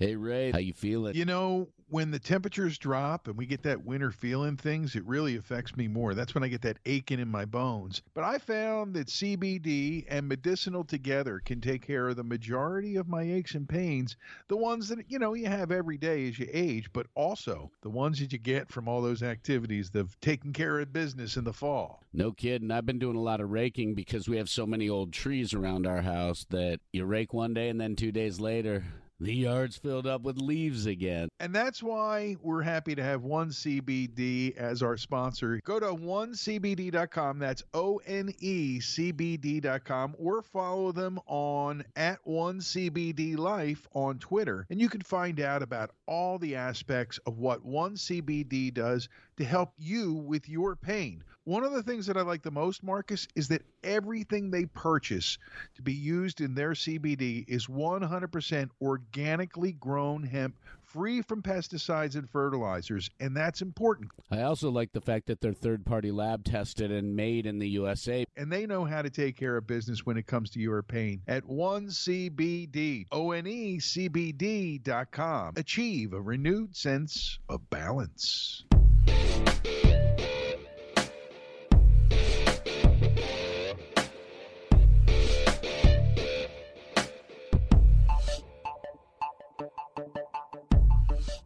Hey Ray, how you feeling? You know, when the temperatures drop and we get that winter feeling things, it really affects me more. That's when I get that aching in my bones. But I found that CBD and medicinal together can take care of the majority of my aches and pains, the ones that, you know, you have every day as you age, but also the ones that you get from all those activities of taking care of business in the fall. No kidding. I've been doing a lot of raking because we have so many old trees around our house that you rake one day and then 2 days later the yard's filled up with leaves again. And that's why we're happy to have One CBD as our sponsor. Go to onecbd.com. That's O N E C B D.com or follow them on at One CBD Life on Twitter. And you can find out about all the aspects of what One CBD does to help you with your pain. One of the things that I like the most, Marcus, is that everything they purchase to be used in their CBD is 100% organically grown hemp, free from pesticides and fertilizers, and that's important. I also like the fact that they're third party lab tested and made in the USA. And they know how to take care of business when it comes to your pain. At 1CBD, O N E C B D.com. Achieve a renewed sense of balance.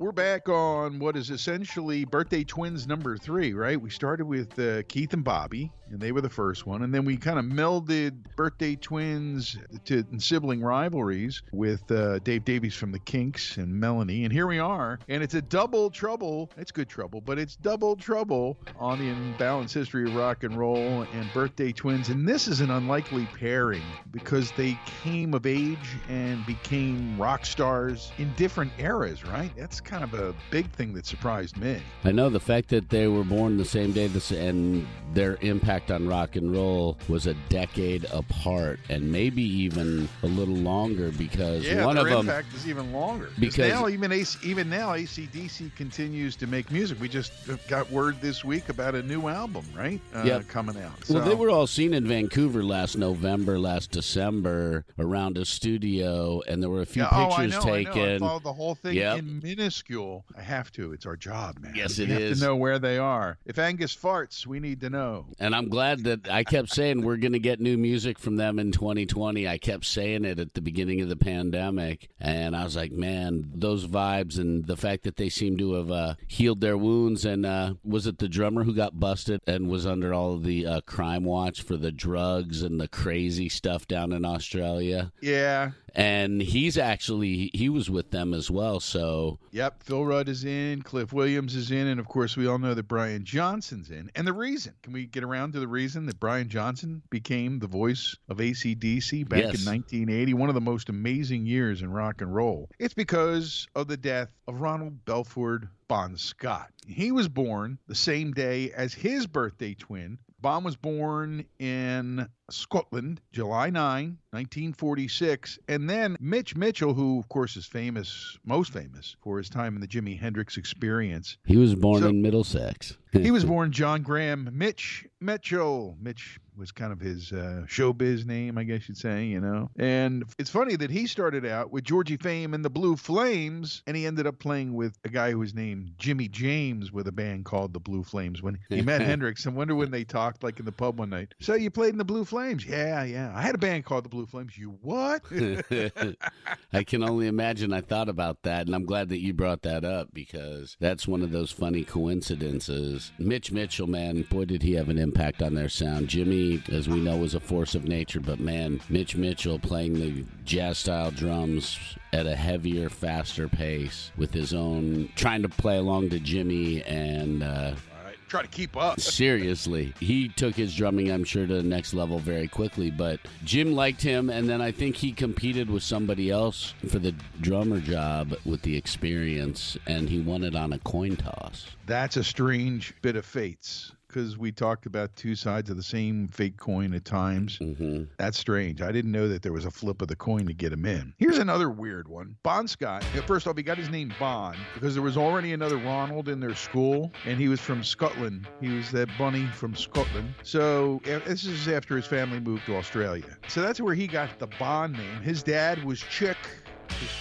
We're back on what is essentially birthday twins number three, right? We started with uh, Keith and Bobby, and they were the first one, and then we kind of melded birthday twins to sibling rivalries with uh, Dave Davies from the Kinks and Melanie, and here we are, and it's a double trouble. It's good trouble, but it's double trouble on the imbalanced history of rock and roll and birthday twins, and this is an unlikely pairing because they came of age and became rock stars in different eras, right? That's kind of a big thing that surprised me. I know the fact that they were born the same day this, and their impact on rock and roll was a decade apart and maybe even a little longer because yeah, one of them impact is even longer. Because- now even AC, even now ACDC continues to make music. We just got word this week about a new album, right? Uh, Yep. coming out. Well, they were all seen in Vancouver last November, last December, around a studio, and there were a few Yeah, oh, I pictures know, I know. I taken. followed the whole thing Yep. in minuscule. I have to. It's our job, man. Yes, we it have is. to know where they are. If Angus farts, we need to know. And I'm glad that I kept saying we're going to get new music from them in 2020. I kept saying it at the beginning of the pandemic. And I was like, man, those vibes and the fact that they seem to have uh, healed their wounds. And uh, was it the drummer who got busted and was under all of the uh, crime watch for the drugs and the crazy stuff down in Australia? Yeah. And he's actually, he was with them as well. So Yep, Phil Rudd is in, Cliff Williams is in, and of course we all know that Brian Johnson's in. And the reason, can we get around to the reason that Brian Johnson became the voice of ACDC back Yes. in 1980, one of the most amazing years in rock and roll? It's because of the death of Ronald Belford Bon Scott. He was born the same day as his birthday twin. Bon was born in Scotland, July 9, 1946. And then Mitch Mitchell, who, of course, is famous, most famous for his time in the Jimi Hendrix experience, he was born So- in Middlesex. he was born John Graham Mitch Mitchell. Mitch was kind of his uh, showbiz name, I guess you'd say, you know. And it's funny that he started out with Georgie Fame and the Blue Flames, and he ended up playing with a guy who was named Jimmy James with a band called the Blue Flames. When he met Hendrix, I wonder when they talked like in the pub one night. So you played in the Blue Flames? Yeah, yeah. I had a band called the Blue Flames. You what? I can only imagine. I thought about that, and I'm glad that you brought that up because that's one of those funny coincidences. Mitch Mitchell, man, boy, did he have an impact on their sound. Jimi, as we know, was a force of nature, but man, Mitch Mitchell playing the jazz style drums at a heavier, faster pace with his own, trying to play along to Jimi and. Uh, try to keep up. Seriously, he took his drumming, I'm sure, to the next level very quickly. But Jim liked him, and then I think he competed with somebody else for the drummer job with the experience, and he won it on a coin toss. That's a strange bit of fates because we talked about two sides of the same fake coin at times. hmm That's strange. I didn't know that there was a flip of the coin to get him in. Here's another weird one. Bon Scott, first off, he got his name Bon because there was already another Ronald in their school, and he was from Scotland. He was that bunny from Scotland. So this is after his family moved to Australia. So that's where he got the Bon name. His dad was Chick.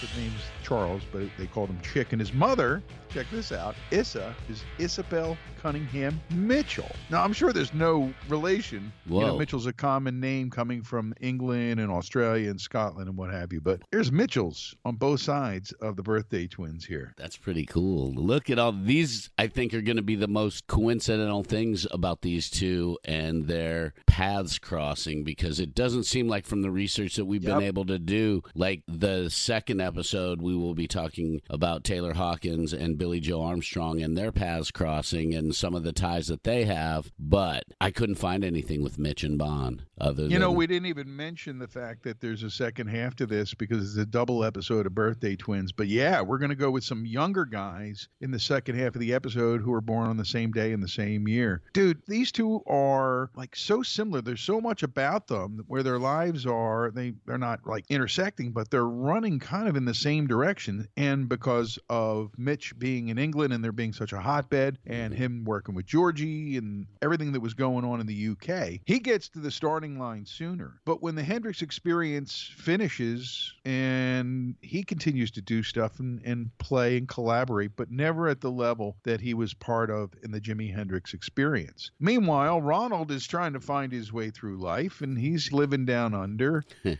His name's Charles, but they called him Chick. And his mother, check this out, Issa, is Isabel Cunningham Mitchell. Now, I'm sure there's no relation. You know, Mitchell's a common name coming from England and Australia and Scotland and what have you. But there's Mitchells on both sides of the birthday twins here. That's pretty cool. Look at all these. I think are going to be the most coincidental things about these two and their paths crossing because it doesn't seem like from the research that we've Yep. been able to do. Like the second episode, we will be talking about Taylor Hawkins and Billie Joe Armstrong and their paths crossing and some of the ties that they have. But I couldn't find anything with Mitch and Bon other You know, we didn't even mention the fact that there's a second half to this because it's a double episode of Birthday Twins. But yeah, we're going to go with some younger guys in the second half of the episode who were born on the same day in the same year. Dude, these two are like so similar. There's so much about them where their lives are, they, they're not like intersecting, but they're running kind of in the same direction. And because of Mitch being in England and there being such a hotbed and mm-hmm. him working with Georgie and everything that was going on in the UK, he gets to the starting line sooner. But when the Hendrix experience finishes and he continues to do stuff and, and play and collaborate, but never at the level that he was part of in the Jimi Hendrix experience. Meanwhile, Ronald is trying to find his way through life and he's living down under.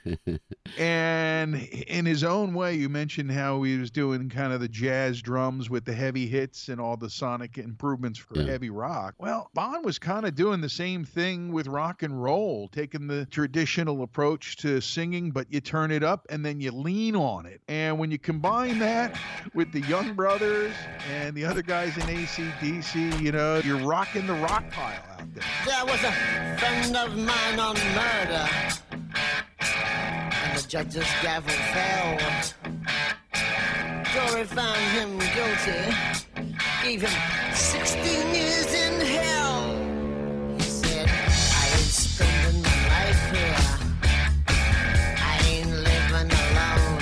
And in his own way, you mentioned how he was doing kind of the jazz drums with the heavy hits and all the sonic improvements for Yeah. heavy rock. Well, Bon was kind of doing the same thing with rock and roll, taking the traditional approach to singing, but you turn it up and then you lean on it. And when you combine that with the Young Brothers and the other guys in ACDC, you know, you're rocking the rock pile out there. There was a friend of mine on murder. And the judge's gavel fell. Jury found him guilty. Gave him 16 years in hell. He said, I ain't spending my life here. I ain't living alone.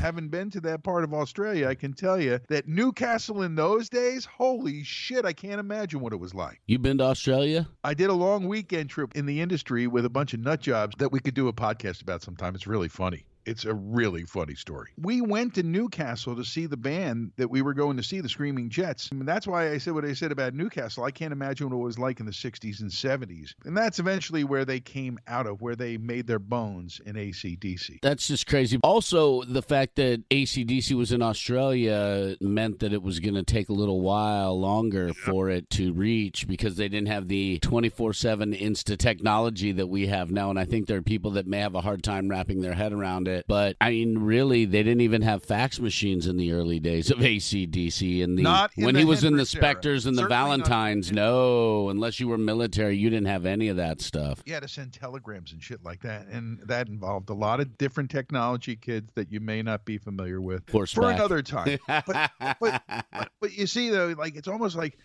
having been to that part of Australia, I can tell you that Newcastle in those days, holy shit, I can't imagine what it was like. you been to Australia? I did a long weekend trip in the industry with a bunch of nut jobs that we could do a podcast about sometime. It's really funny. It's a really funny story. We went to Newcastle to see the band that we were going to see, the Screaming Jets. And that's why I said what I said about Newcastle. I can't imagine what it was like in the 60s and 70s. And that's eventually where they came out of, where they made their bones in ACDC. That's just crazy. Also, the fact that ACDC was in Australia meant that it was going to take a little while longer for it to reach because they didn't have the 24 7 Insta technology that we have now. And I think there are people that may have a hard time wrapping their head around it. But I mean, really, they didn't even have fax machines in the early days of ACDC. And the, in when the he was in the Hendrix era. Spectres and the Certainly Valentines, no, unless you were military, you didn't have any of that stuff. you had to send telegrams and shit like that and that involved a lot of different technology kids that you may not be familiar with for another time but, but, but but you see though like it's almost like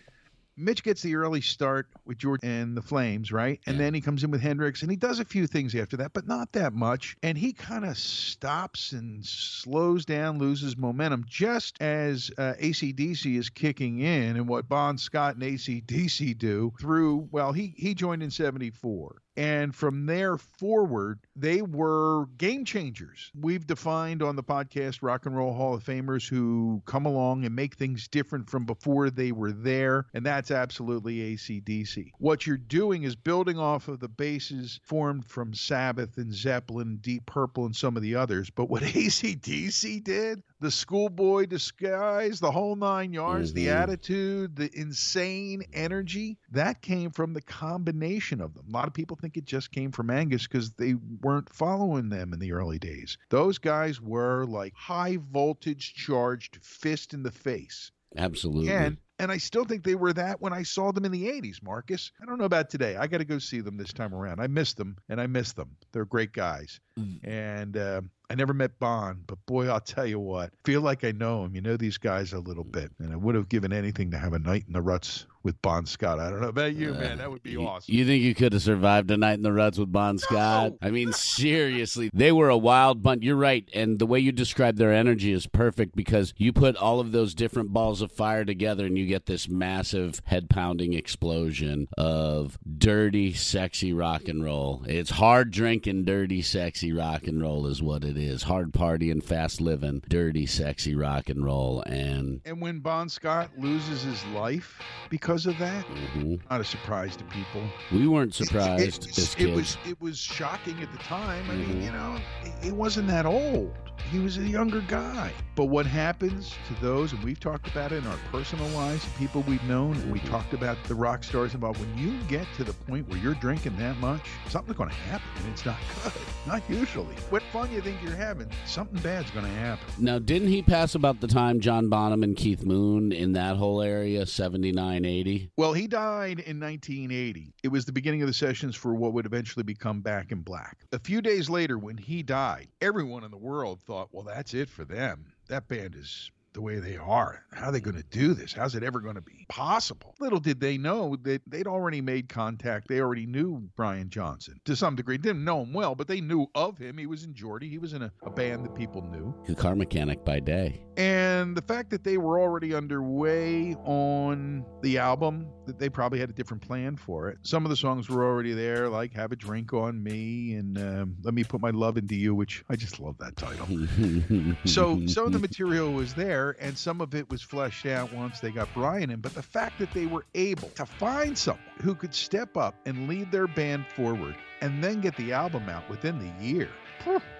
Mitch gets the early start with George and the Flames, right? And Yeah. then he comes in with Hendrix and he does a few things after that, but not that much. And he kind of stops and slows down, loses momentum just as uh, ACDC is kicking in and what Bon Scott and ACDC do through, well, he, he joined in 74. And from there forward, they were game changers. We've defined on the podcast Rock and Roll Hall of Famers who come along and make things different from before they were there. And that's absolutely ACDC. What you're doing is building off of the bases formed from Sabbath and Zeppelin, Deep Purple, and some of the others. But what ACDC did, the schoolboy disguise, the whole nine yards, the Mhm. attitude, the insane energy, that came from the combination of them. A lot of people think it just came from Angus because they weren't following them in the early days. Those guys were like high voltage charged fist in the face. Absolutely. And And I still think they were that when I saw them in the 80s, Marcus. I don't know about today. I got to go see them this time around. I miss them and I miss them. They're great guys. And uh, I never met Bon, but boy, I'll tell you what, feel like I know him. You know these guys a little bit. And I would have given anything to have a night in the ruts with Bon Scott. I don't know about you, man. That would be You- awesome. You think you could have survived a night in the ruts with Bon Scott? I mean, seriously, they were a wild bunch. You're right, and the way you describe their energy is perfect because you put all of those different balls of fire together, and you get this massive head pounding explosion of dirty, sexy rock and roll. It's hard drinking, dirty, sexy rock and roll is what it is. Hard partying, fast living, dirty, sexy rock and roll, and. And when Bon Scott loses his life because of that, mhm. not a surprise to people. We weren't surprised it, it kids. was it was shocking at the time. I Mhm. mean, you know, he- he wasn't that old. He was a younger guy. But what happens to those, and we've talked about it in our personal lives, people we've known, and we talked about the rock stars involved. When you get to the point where you're drinking that much, something's going to happen, and it's not good. Not usually. What fun you think you're having, something bad's going to happen. Now, didn't he pass about the time John Bonham and Keith Moon in that whole area, 79, 80? Well, he died in 1980. It was the beginning of the sessions for what would eventually become Back in Black. A few days later, when he died, everyone in the world thought, well, that's it for them. That band is the way they are. How are they going to do this? How's it ever going to be possible? Little did they know that they'd already made contact. They already knew Brian Johnson to some degree. Didn't know him well, but they knew of him. He was in Geordie. He was in a, a band that people knew. A car mechanic by day. And the fact that they were already underway on the album, that they probably had a different plan for it. Some of the songs were already there, like Have a Drink on Me and um, Let Me Put My Love Into You, which I just love that title. So some of the material was there, and some of it was fleshed out once they got Brian in. But the fact that they were able to find someone who could step up and lead their band forward and then get the album out within the year.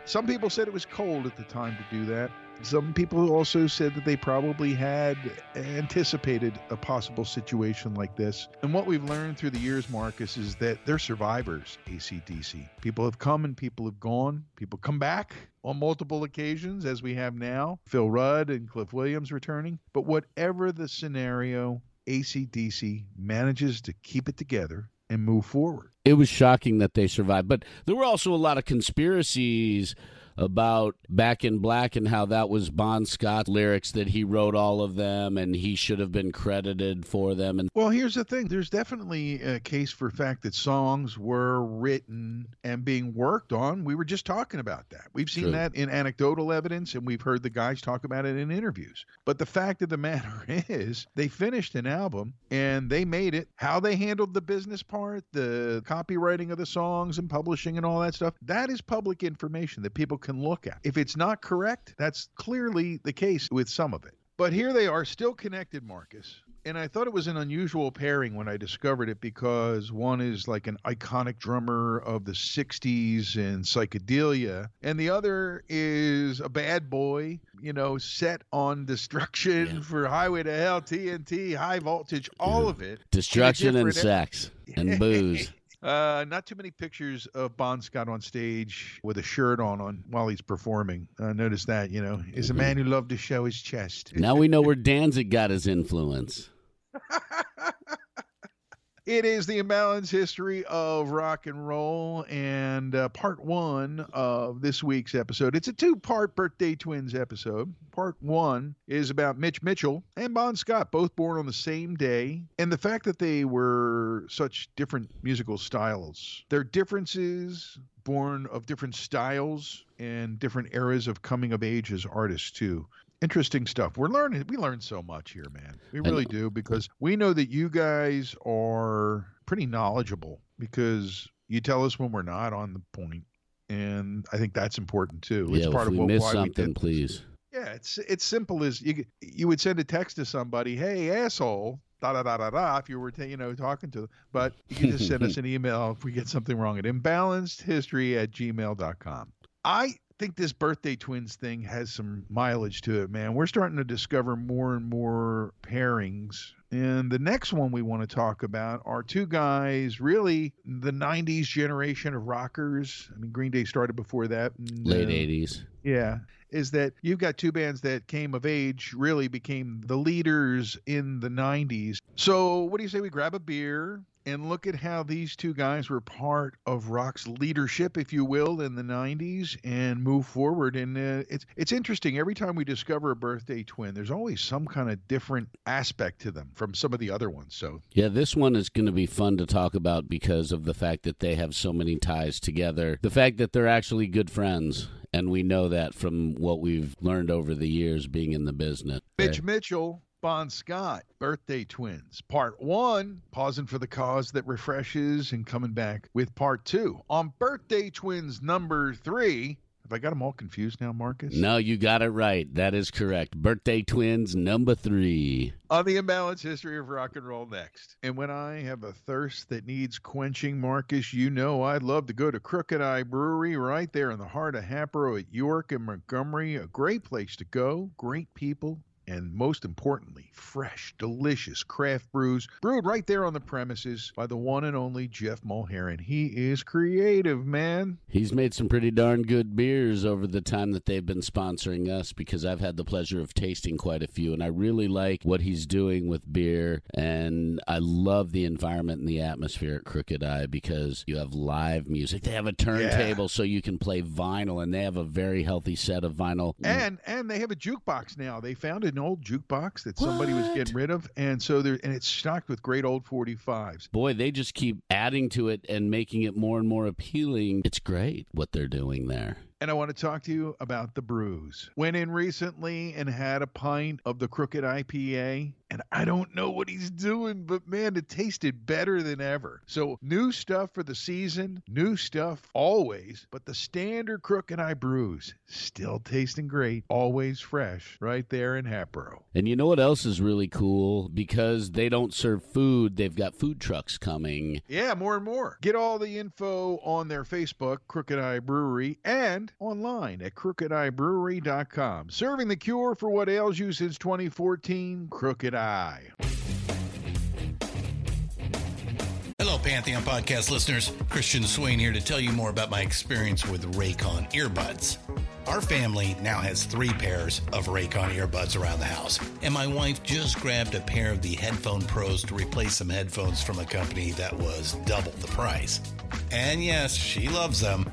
Some people said it was cold at the time to do that. Some people also said that they probably had anticipated a possible situation like this. And what we've learned through the years, Marcus, is that they're survivors, ACDC. People have come and people have gone. People come back on multiple occasions, as we have now. Phil Rudd and Cliff Williams returning. But whatever the scenario, ACDC manages to keep it together and move forward. it was shocking that they survived. But there were also a lot of conspiracies about Back in Black and how that was Bon Scott lyrics that he wrote all of them and he should have been credited for them. And Well, here's the thing. There's definitely a case for fact that songs were written and being worked on. We were just talking about that. We've seen True. that in anecdotal evidence and we've heard the guys talk about it in interviews. But the fact of the matter is, they finished an album and they made it. How they handled the business part, the copywriting of the songs and publishing and all that stuff, that is public information that people can look at. If it's not correct, that's clearly the case with some of it. But here they are, still connected, Marcus. And I thought it was an unusual pairing when I discovered it because one is like an iconic drummer of the 60s and psychedelia, and the other is a bad boy, you know, set on destruction Yeah. for Highway to Hell, TNT, high voltage, all Yeah. of it. destruction and sex and booze. Uh, not too many pictures of Bon Scott on stage with a shirt on, on while he's performing. Uh, notice that, you know, is a man who loved to show his chest. now we know where Danzig got his influence. It is the imbalanced history of rock and roll, and uh, part one of this week's episode. It's a two part birthday twins episode. Part one is about Mitch Mitchell and Bon Scott, both born on the same day, and the fact that they were such different musical styles. Their differences, born of different styles and different eras of coming of age as artists, too interesting stuff. We're learning. We learn so much here, man. We really do because we know that you guys are pretty knowledgeable because you tell us when we're not on the point, and I think that's important too. yeah, it's part of we what, miss why we something, this. please. Yeah, it's it's simple as you you would send a text to somebody, "Hey, asshole." Da, da, da, da, da, if you were ta- you know talking to them but you can just send us an email if we get something wrong at imbalancedhistory at gmail.com i think this birthday twins thing has some mileage to it man we're starting to discover more and more pairings and the next one we want to talk about are two guys really the 90s generation of rockers i mean green day started before that and, Late uh, 80s. yeah. is that you've got two bands that came of age, really became the leaders in the 90s. So, what do you say we grab a beer? And look at how these two guys were part of rock's leadership, if you will, in the '90s, and move forward. And uh, it's it's interesting. Every time we discover a birthday twin, there's always some kind of different aspect to them from some of the other ones. So Yeah, this one is going to be fun to talk about because of the fact that they have so many ties together. The fact that they're actually good friends. And we know that from what we've learned over the years being in the business. Mitch Mitchell, Bon Scott, birthday twins. Part one, pausing for the cause that refreshes and coming back with part two. On birthday twins number three, have I got them all confused now, Marcus? No, you got it right. That is correct. Birthday twins number three. On the imbalanced history of rock and roll next. And when I have a thirst that needs quenching, Marcus, you know I'd love to go to Crooked Eye Brewery right there in the heart of Hatboro at York and Montgomery. A great place to go, great people, and most importantly, fresh, delicious craft brews brewed right there on the premises by the one and only Jeff Mulheron. He is creative, man. He's made some pretty darn good beers over the time that they've been sponsoring us because I've had the pleasure of tasting quite a few, and I really like what he's doing with beer. And I love the environment and the atmosphere at Crooked Eye because you have live music. They have a turntable so you can play vinyl, and they have a very healthy set of vinyl. And and they have a jukebox now. They found an old jukebox that somebody was getting rid of, and so they're and it's stocked with great old 45s. Boy, they just keep adding to it and making it more and more appealing. It's great what they're doing there. And I want to talk to you about the brews. Went in recently and had a pint of the Crooked Eye IPA, and I don't know what he's doing, but man, it tasted better than ever. So, new stuff for the season, new stuff always, but the standard Crooked Eye brews still tasting great, always fresh, right there in Hatboro. And you know what else is really cool? Because they don't serve food, they've got food trucks coming. Yeah, more and more. Get all the info on their Facebook, Crooked Eye Brewery, and online at crookedeyebrewery.com. Serving the cure for what ails you since 2014, Crooked Eye. Hello, Pantheon podcast listeners. Christian Swain here to tell you more about my experience with Raycon earbuds. Our family now has three pairs of Raycon earbuds around the house, and my wife just grabbed a pair of the Headphone Pros to replace some headphones from a company that was double the price. And yes, she loves them.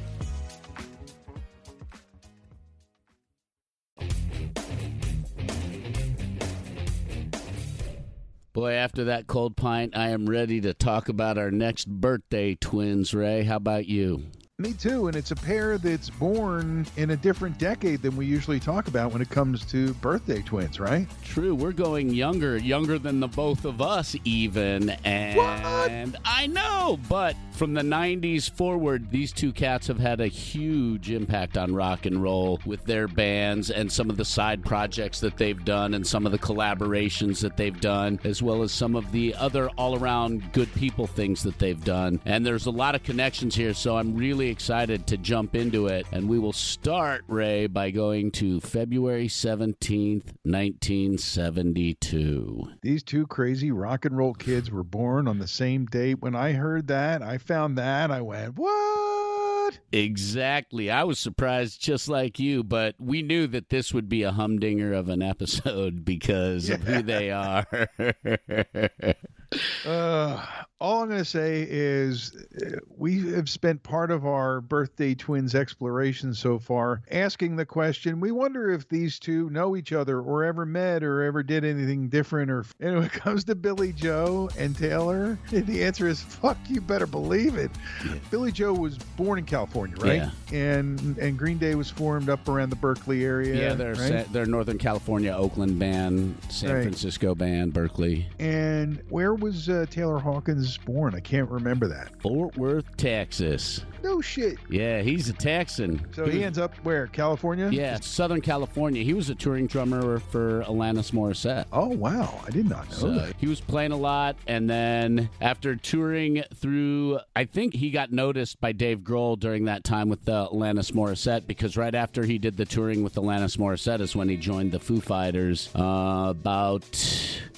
Boy, after that cold pint, I am ready to talk about our next birthday twins, Ray. How about you? Me too, and it's a pair that's born in a different decade than we usually talk about when it comes to birthday twins, right? True, we're going younger, younger than the both of us, even. And I know, but from the 90s forward, these two cats have had a huge impact on rock and roll with their bands and some of the side projects that they've done and some of the collaborations that they've done, as well as some of the other all around good people things that they've done. And there's a lot of connections here, so I'm really excited to jump into it. And we will start, Ray, by going to February 17th, 1972. These two crazy rock and roll kids were born on the same date. When I heard that, I found that, I went, what? What? Exactly. I was surprised just like you, but we knew that this would be a humdinger of an episode because of who they are. Uh, all I'm going to say is uh, we have spent part of our birthday twins exploration so far asking the question we wonder if these two know each other or ever met or ever did anything different. Or and when it comes to Billie Joe and Taylor, the answer is fuck, you better believe it. Billie Joe was born in California, right? Yeah. And and Green Day was formed up around the Berkeley area. yeah, they're right? sa- they're Northern California, Oakland band, San Right. Francisco band, Berkeley, And where was uh, Taylor Hawkins born? I can't remember that. Fort Worth, Texas. No shit. Yeah, he's a Texan. So he was- ends up where? California? Yeah, Southern California. He was a touring drummer for Alanis Morissette. Oh wow, I did not know So that. he was playing a lot, and then after touring through, I think he got noticed by Dave Grohl during that time with the Alanis Morissette because right after he did the touring with Alanis Morissette is when he joined the Foo Fighters uh, about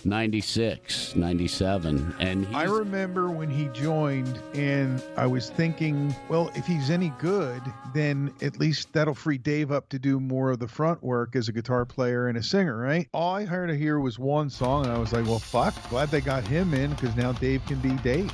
96, 97. And I remember when he joined, and I was thinking, well, if he's any good, then at least that'll free Dave up to do more of the front work as a guitar player and a singer, right? All I heard to hear was one song, and I was like, well, fuck, glad they got him in because now Dave can be Dave.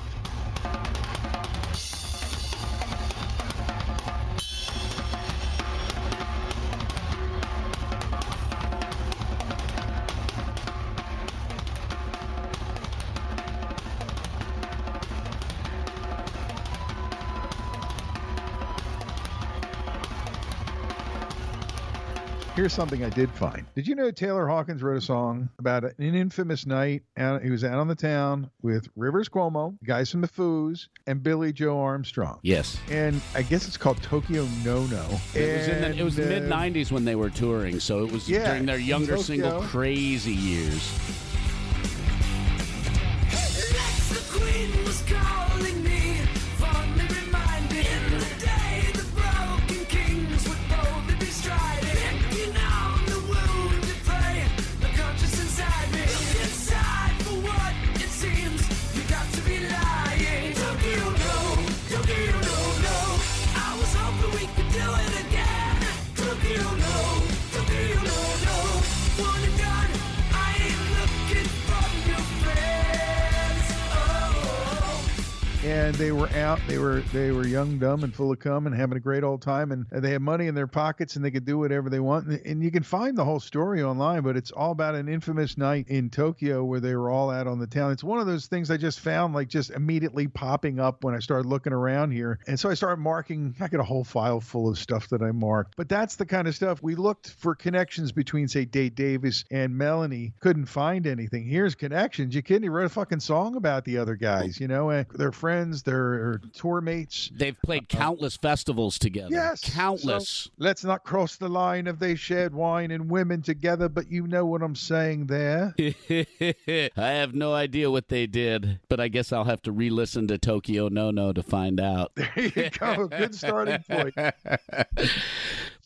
Something I did find. Did you know Taylor Hawkins wrote a song about an infamous night? Out, he was out on the town with Rivers Cuomo, guys from the Foos, and Billie Joe Armstrong. yes. And I guess it's called Tokyo No No. It was, in the, it was the mid 90s when they were touring, so it was Yeah, during their younger single crazy years. Lex and they were out. They were they were young, dumb, and full of cum, and having a great old time. And they had money in their pockets, and they could do whatever they want. And, and you can find the whole story online. But it's all about an infamous night in Tokyo where they were all out on the town. It's one of those things I just found like just immediately popping up when I started looking around here. And so I started marking. I got a whole file full of stuff that I marked. But that's the kind of stuff we looked for connections between, say, Dave Davies and Melanie. Couldn't find anything. Here's connections. You kidding? He wrote a fucking song about the other guys. You know, and they're friends. They're tour mates. They've played uh, uh, countless festivals together. Yes. Countless. So let's not cross the line if they shared wine and women together, but you know what I'm saying there. I have no idea what they did, but I guess I'll have to re listen to Tokyo No No to find out. There you go. Good starting point.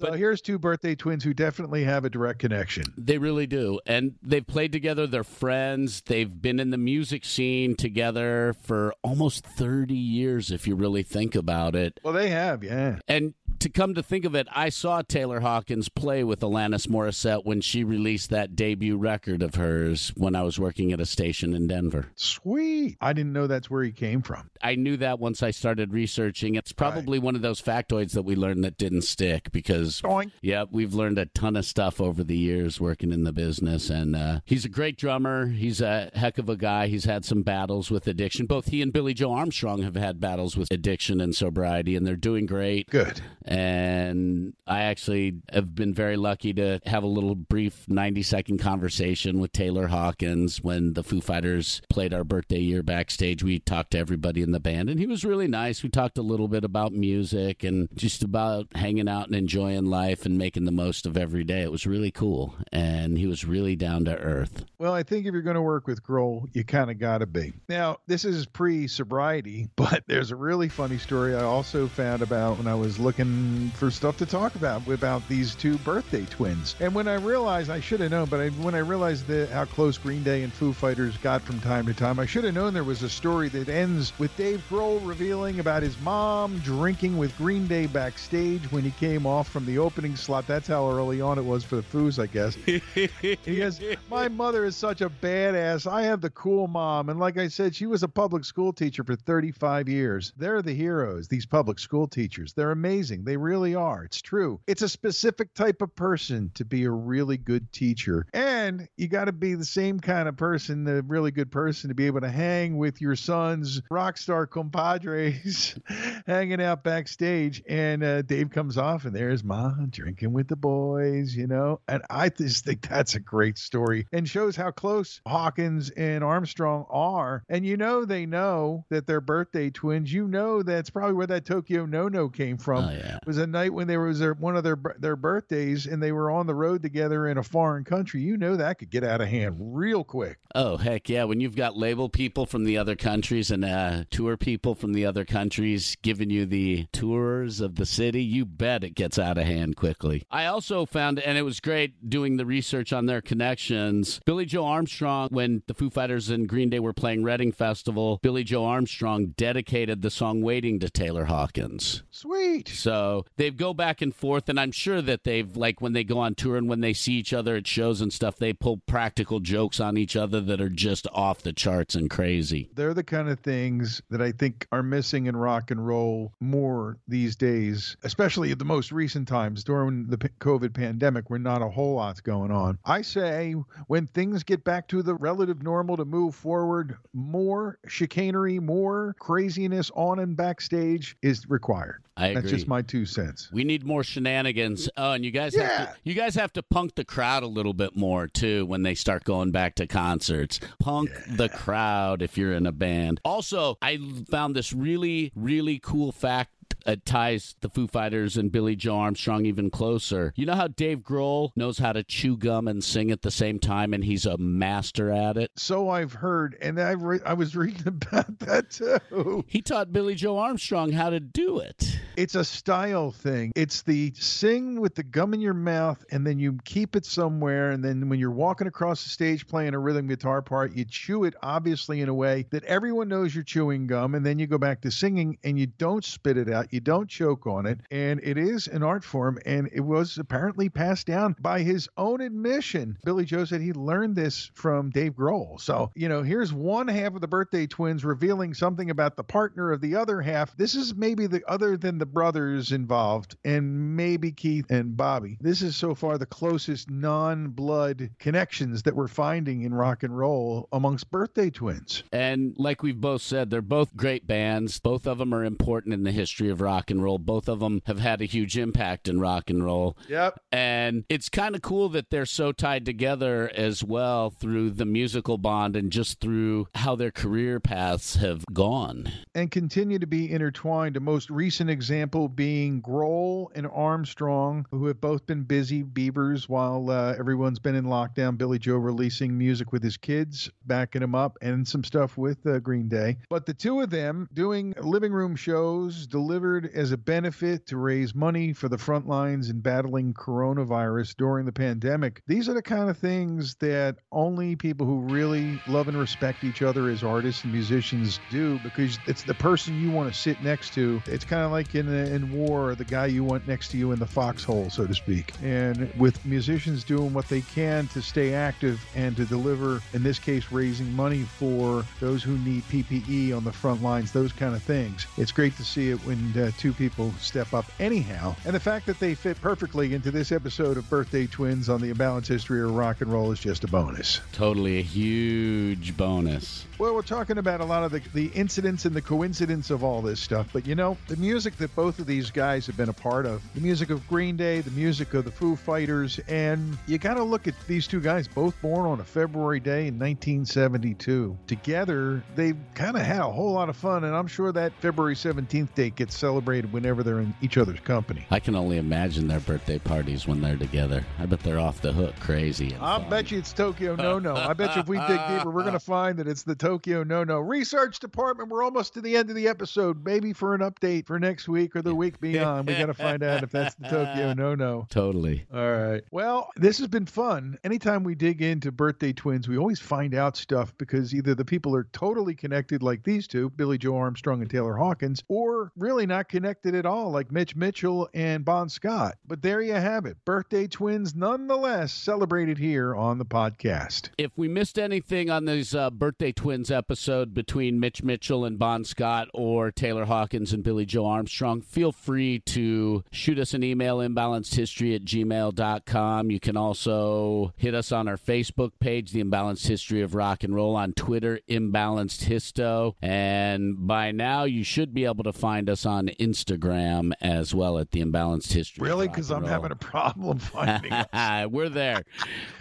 So here's two birthday twins who definitely have a direct connection. They really do. And they've played together. They're friends. They've been in the music scene together for almost 30 years, if you really think about it. Well, they have, yeah. And to come to think of it, I saw Taylor Hawkins play with Alanis Morissette when she released that debut record of hers when I was working at a station in Denver. Sweet. I didn't know that's where he came from. I knew that once I started researching. It's probably one of those factoids that we learned that didn't stick because, Doink. yeah, we've learned a ton of stuff over the years working in the business. And uh, he's a great drummer. He's a heck of a guy. He's had some battles with addiction. Both he and Billie Joe Armstrong have had battles with addiction and sobriety, and they're doing great. Good. And I actually have been very lucky to have a little brief 90 second conversation with Taylor Hawkins when the Foo Fighters played our birthday year backstage. We talked to everybody in the band, and he was really nice. We talked a little bit about music and just about hanging out and enjoying life and making the most of every day. It was really cool. And he was really down to earth. Well, I think if you're going to work with Grohl, you kind of got to be. Now, this is pre sobriety, but there's a really funny story I also found about when I was looking looking for stuff to talk about about these two birthday twins. And when I realized, I should have known, but I, when I realized that how close Green Day and Foo Fighters got from time to time, I should have known there was a story that ends with Dave Grohl revealing about his mom drinking with Green Day backstage when he came off from the opening slot. That's how early on it was for the Foos, I guess. he goes, My mother is such a badass. I have the cool mom. And like I said, she was a public school teacher for 35 years. They're the heroes, these public school teachers. They're amazing. They really are. It's true. It's a specific type of person to be a really good teacher. And you got to be the same kind of person, a really good person, to be able to hang with your son's rock star compadres hanging out backstage. And uh, Dave comes off, and there's mom drinking with the boys, you know. And I just think that's a great story and shows how close Hawkins and Armstrong are. And you know, they know that they're birthday twins. You know, that's probably where that Tokyo No No came from. Oh, yeah. It was a night when there was their, one of their their birthdays, and they were on the road together in a foreign country. You know that could get out of hand real quick. Oh heck yeah! When you've got label people from the other countries and uh, tour people from the other countries giving you the tours of the city, you bet it gets out of hand quickly. I also found, and it was great doing the research on their connections. Billie Joe Armstrong, when the Foo Fighters and Green Day were playing Reading Festival, Billie Joe Armstrong dedicated the song "Waiting" to Taylor Hawkins. Sweet. So they go back and forth, and I'm sure that they've like when they go on tour and when they see each other at shows and stuff, they pull practical jokes on each other that are just off the charts and crazy. They're the kind of things that I think are missing in rock and roll more these days, especially at the most recent times during the COVID pandemic, where not a whole lot's going on. I say when things get back to the relative normal to move forward, more chicanery, more craziness on and backstage is required. I agree. That's just my two cents. We need more shenanigans. Oh, and you guys have Yeah. to, you guys have to punk the crowd a little bit more too when they start going back to concerts. Punk the crowd if you're in a band. Also, I found this really really cool fact it ties the Foo Fighters and Billie Joe Armstrong even closer. You know how Dave Grohl knows how to chew gum and sing at the same time, and he's a master at it. So I've heard, and I re- I was reading about that too. He taught Billie Joe Armstrong how to do it. It's a style thing. It's the sing with the gum in your mouth, and then you keep it somewhere. And then when you're walking across the stage playing a rhythm guitar part, you chew it obviously in a way that everyone knows you're chewing gum. And then you go back to singing and you don't spit it out, you don't choke on it. And it is an art form. And it was apparently passed down by his own admission. Billie Joe said he learned this from Dave Grohl. So, you know, here's one half of the birthday twins revealing something about the partner of the other half. This is maybe the other than the brothers involved, and maybe Keith and Bobby. This is so far the closest non blood connections that we're finding in rock and roll amongst birthday twins. And like we've both said, they're both great bands. Both of them are important in the history of rock and roll. Both of them have had a huge impact in rock and roll. Yep. And it's kind of cool that they're so tied together as well through the musical bond and just through how their career paths have gone. and continue to be intertwined. A most recent example being Grohl and Armstrong, who have both been busy beavers while uh, everyone's been in lockdown. Billie Joe releasing music with his kids, backing him up, and some stuff with uh, Green Day. But the two of them doing living room shows delivered as a benefit to raise money for the front lines in battling coronavirus during the pandemic. These are the kind of things that only people who really love and respect each other as artists and musicians do because it's the person you want to sit next to. It's kind of like in in war, the guy you want next to you in the foxhole, so to speak. And with musicians doing what they can to stay active and to deliver, in this case, raising money for those who need PPE on the front lines, those kind of things. It's great to see it when uh, two people step up anyhow. And the fact that they fit perfectly into this episode of Birthday Twins on the Balance History of Rock and Roll is just a bonus. Totally a huge bonus. Well, we're talking about a lot of the, the incidents and the coincidence of all this stuff, but you know, the music that both of these guys have been a part of, the music of Green Day, the music of the Foo Fighters, and you got to look at these two guys, both born on a February day in 1972. Together, they've kind of had a whole lot of fun, and I'm sure that February 17th date gets celebrated whenever they're in each other's company. I can only imagine their birthday parties when they're together. I bet they're off the hook crazy. I'll bet you it's Tokyo No No. I bet you if we dig deeper, we're going to find that it's the Tokyo No No. Research department, we're almost to the end of the episode. Maybe for an update for next week or the week beyond. We got to find out if that's the Tokyo No No. Totally. All right. Well, this has been fun. Anytime we dig into birthday twins, we always find out stuff because either the people are totally connected, like these two, Billie Joe Armstrong and Taylor Hawkins, or really not connected at all, like Mitch Mitchell and Bon Scott. But there you have it. Birthday twins, nonetheless, celebrated here on the podcast. If we missed anything on this uh, birthday twins episode between Mitch Mitchell and Bon Scott or Taylor Hawkins and Billie Joe Armstrong, feel free to shoot us an email, imbalancedhistory at gmail.com. You can also hit us on our Facebook page, The Imbalanced History of Rock and Roll, on Twitter, Imbalanced Histo. And by now, you should be able to find us on Instagram as well at The Imbalanced History. Really? Because I'm Roll. having a problem finding us. we're there.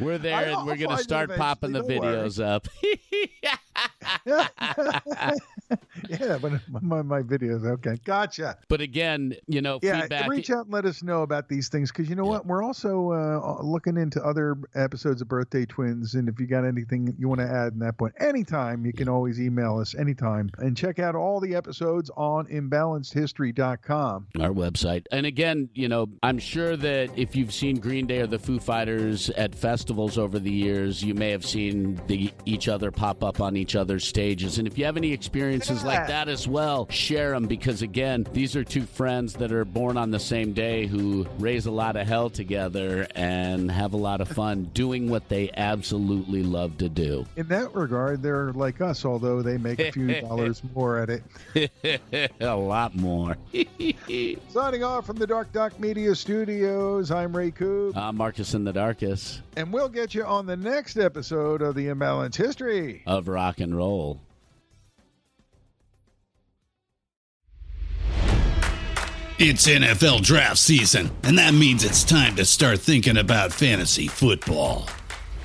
We're there, and we're going to start popping the don't worry. videos up. yeah, but my, my videos. Okay. Gotcha. but again, you know, Yeah, feedback. reach out and let us know about these things because you know what? We're also uh, looking into other episodes of Birthday Twins, and if you got anything you want to add in that point, anytime you can always email us anytime and check out all the episodes on imbalancedhistory.com. our website. And again, you know, I'm sure that if you've seen Green Day or the Foo Fighters at festivals over the years, you may have seen the each other pop up on each other's stages. And if you have any experiences like that as well, share them because again, these are two friends that are born on the same day who raise a lot of hell together and have a lot of fun doing what they absolutely love to do. In that regard, they're like us, although they make a few dollars more at it. a lot more. Signing off from the Dark Doc Media Studios, I'm Ray Coop. I'm Marcus in the Darkest and we'll get you on the next episode of the Imbalance History. of rock and roll. It's NFL draft season, and that means it's time to start thinking about fantasy football.